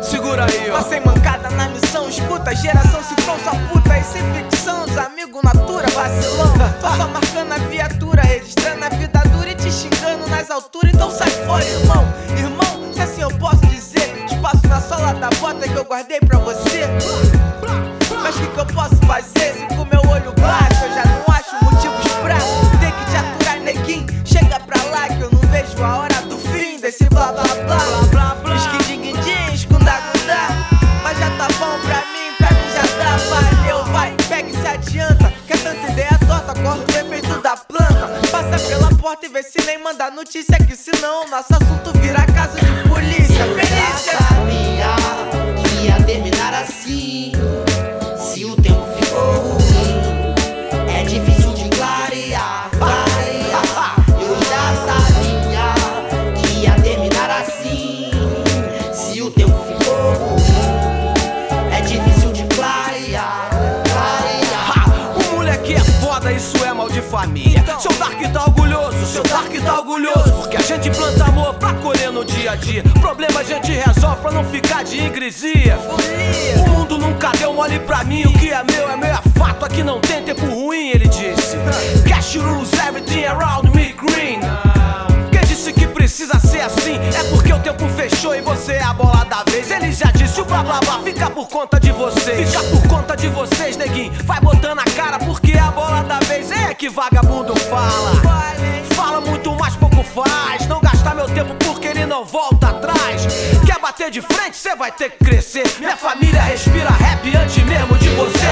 Segura aí, ó. Passei mancada na missão, escuta, geração se sua puta. E sem ficção, os amigos natura, vacilão. Tô só marcando a viatura, registrando a vida dura e te xingando nas alturas. Então sai fora, irmão. Irmão, se assim eu posso dizer, espaço na sola da bota que eu guardei pra você. Chega pra lá que eu não vejo a hora do fim desse blá blá blá. blá, blá. Esquidinguindim, escundagundá. Mas já tá bom pra mim, pra mim já dá. Valeu, vai, pega e se adianta. Que é tanta ideia torta, corta o defeito da planta. Passa pela porta e vê se nem manda notícia. Que senão nosso assunto vira caso de família. Seu Dark tá orgulhoso, seu Dark tá orgulhoso. Porque a gente planta amor pra colher no dia a dia. Problema a gente resolve pra não ficar de ingresia. O mundo nunca deu mole pra mim. O que é meu é meu, é fato. Aqui não tem tempo ruim, ele disse. Cash rules everything around me green. Quem disse que precisa ser assim? É porque o tempo fechou e você é a bola da vez. Ele já disse o blá blá blá, fica por conta de vocês. Fica por conta de vocês, neguinho. Vai botando a cara porque é a bola da vez. Que vagabundo fala. Fala muito, mas pouco faz. Não gastar meu tempo porque ele não volta atrás. Quer bater de frente, cê vai ter que crescer. Minha família respira rap antes mesmo de você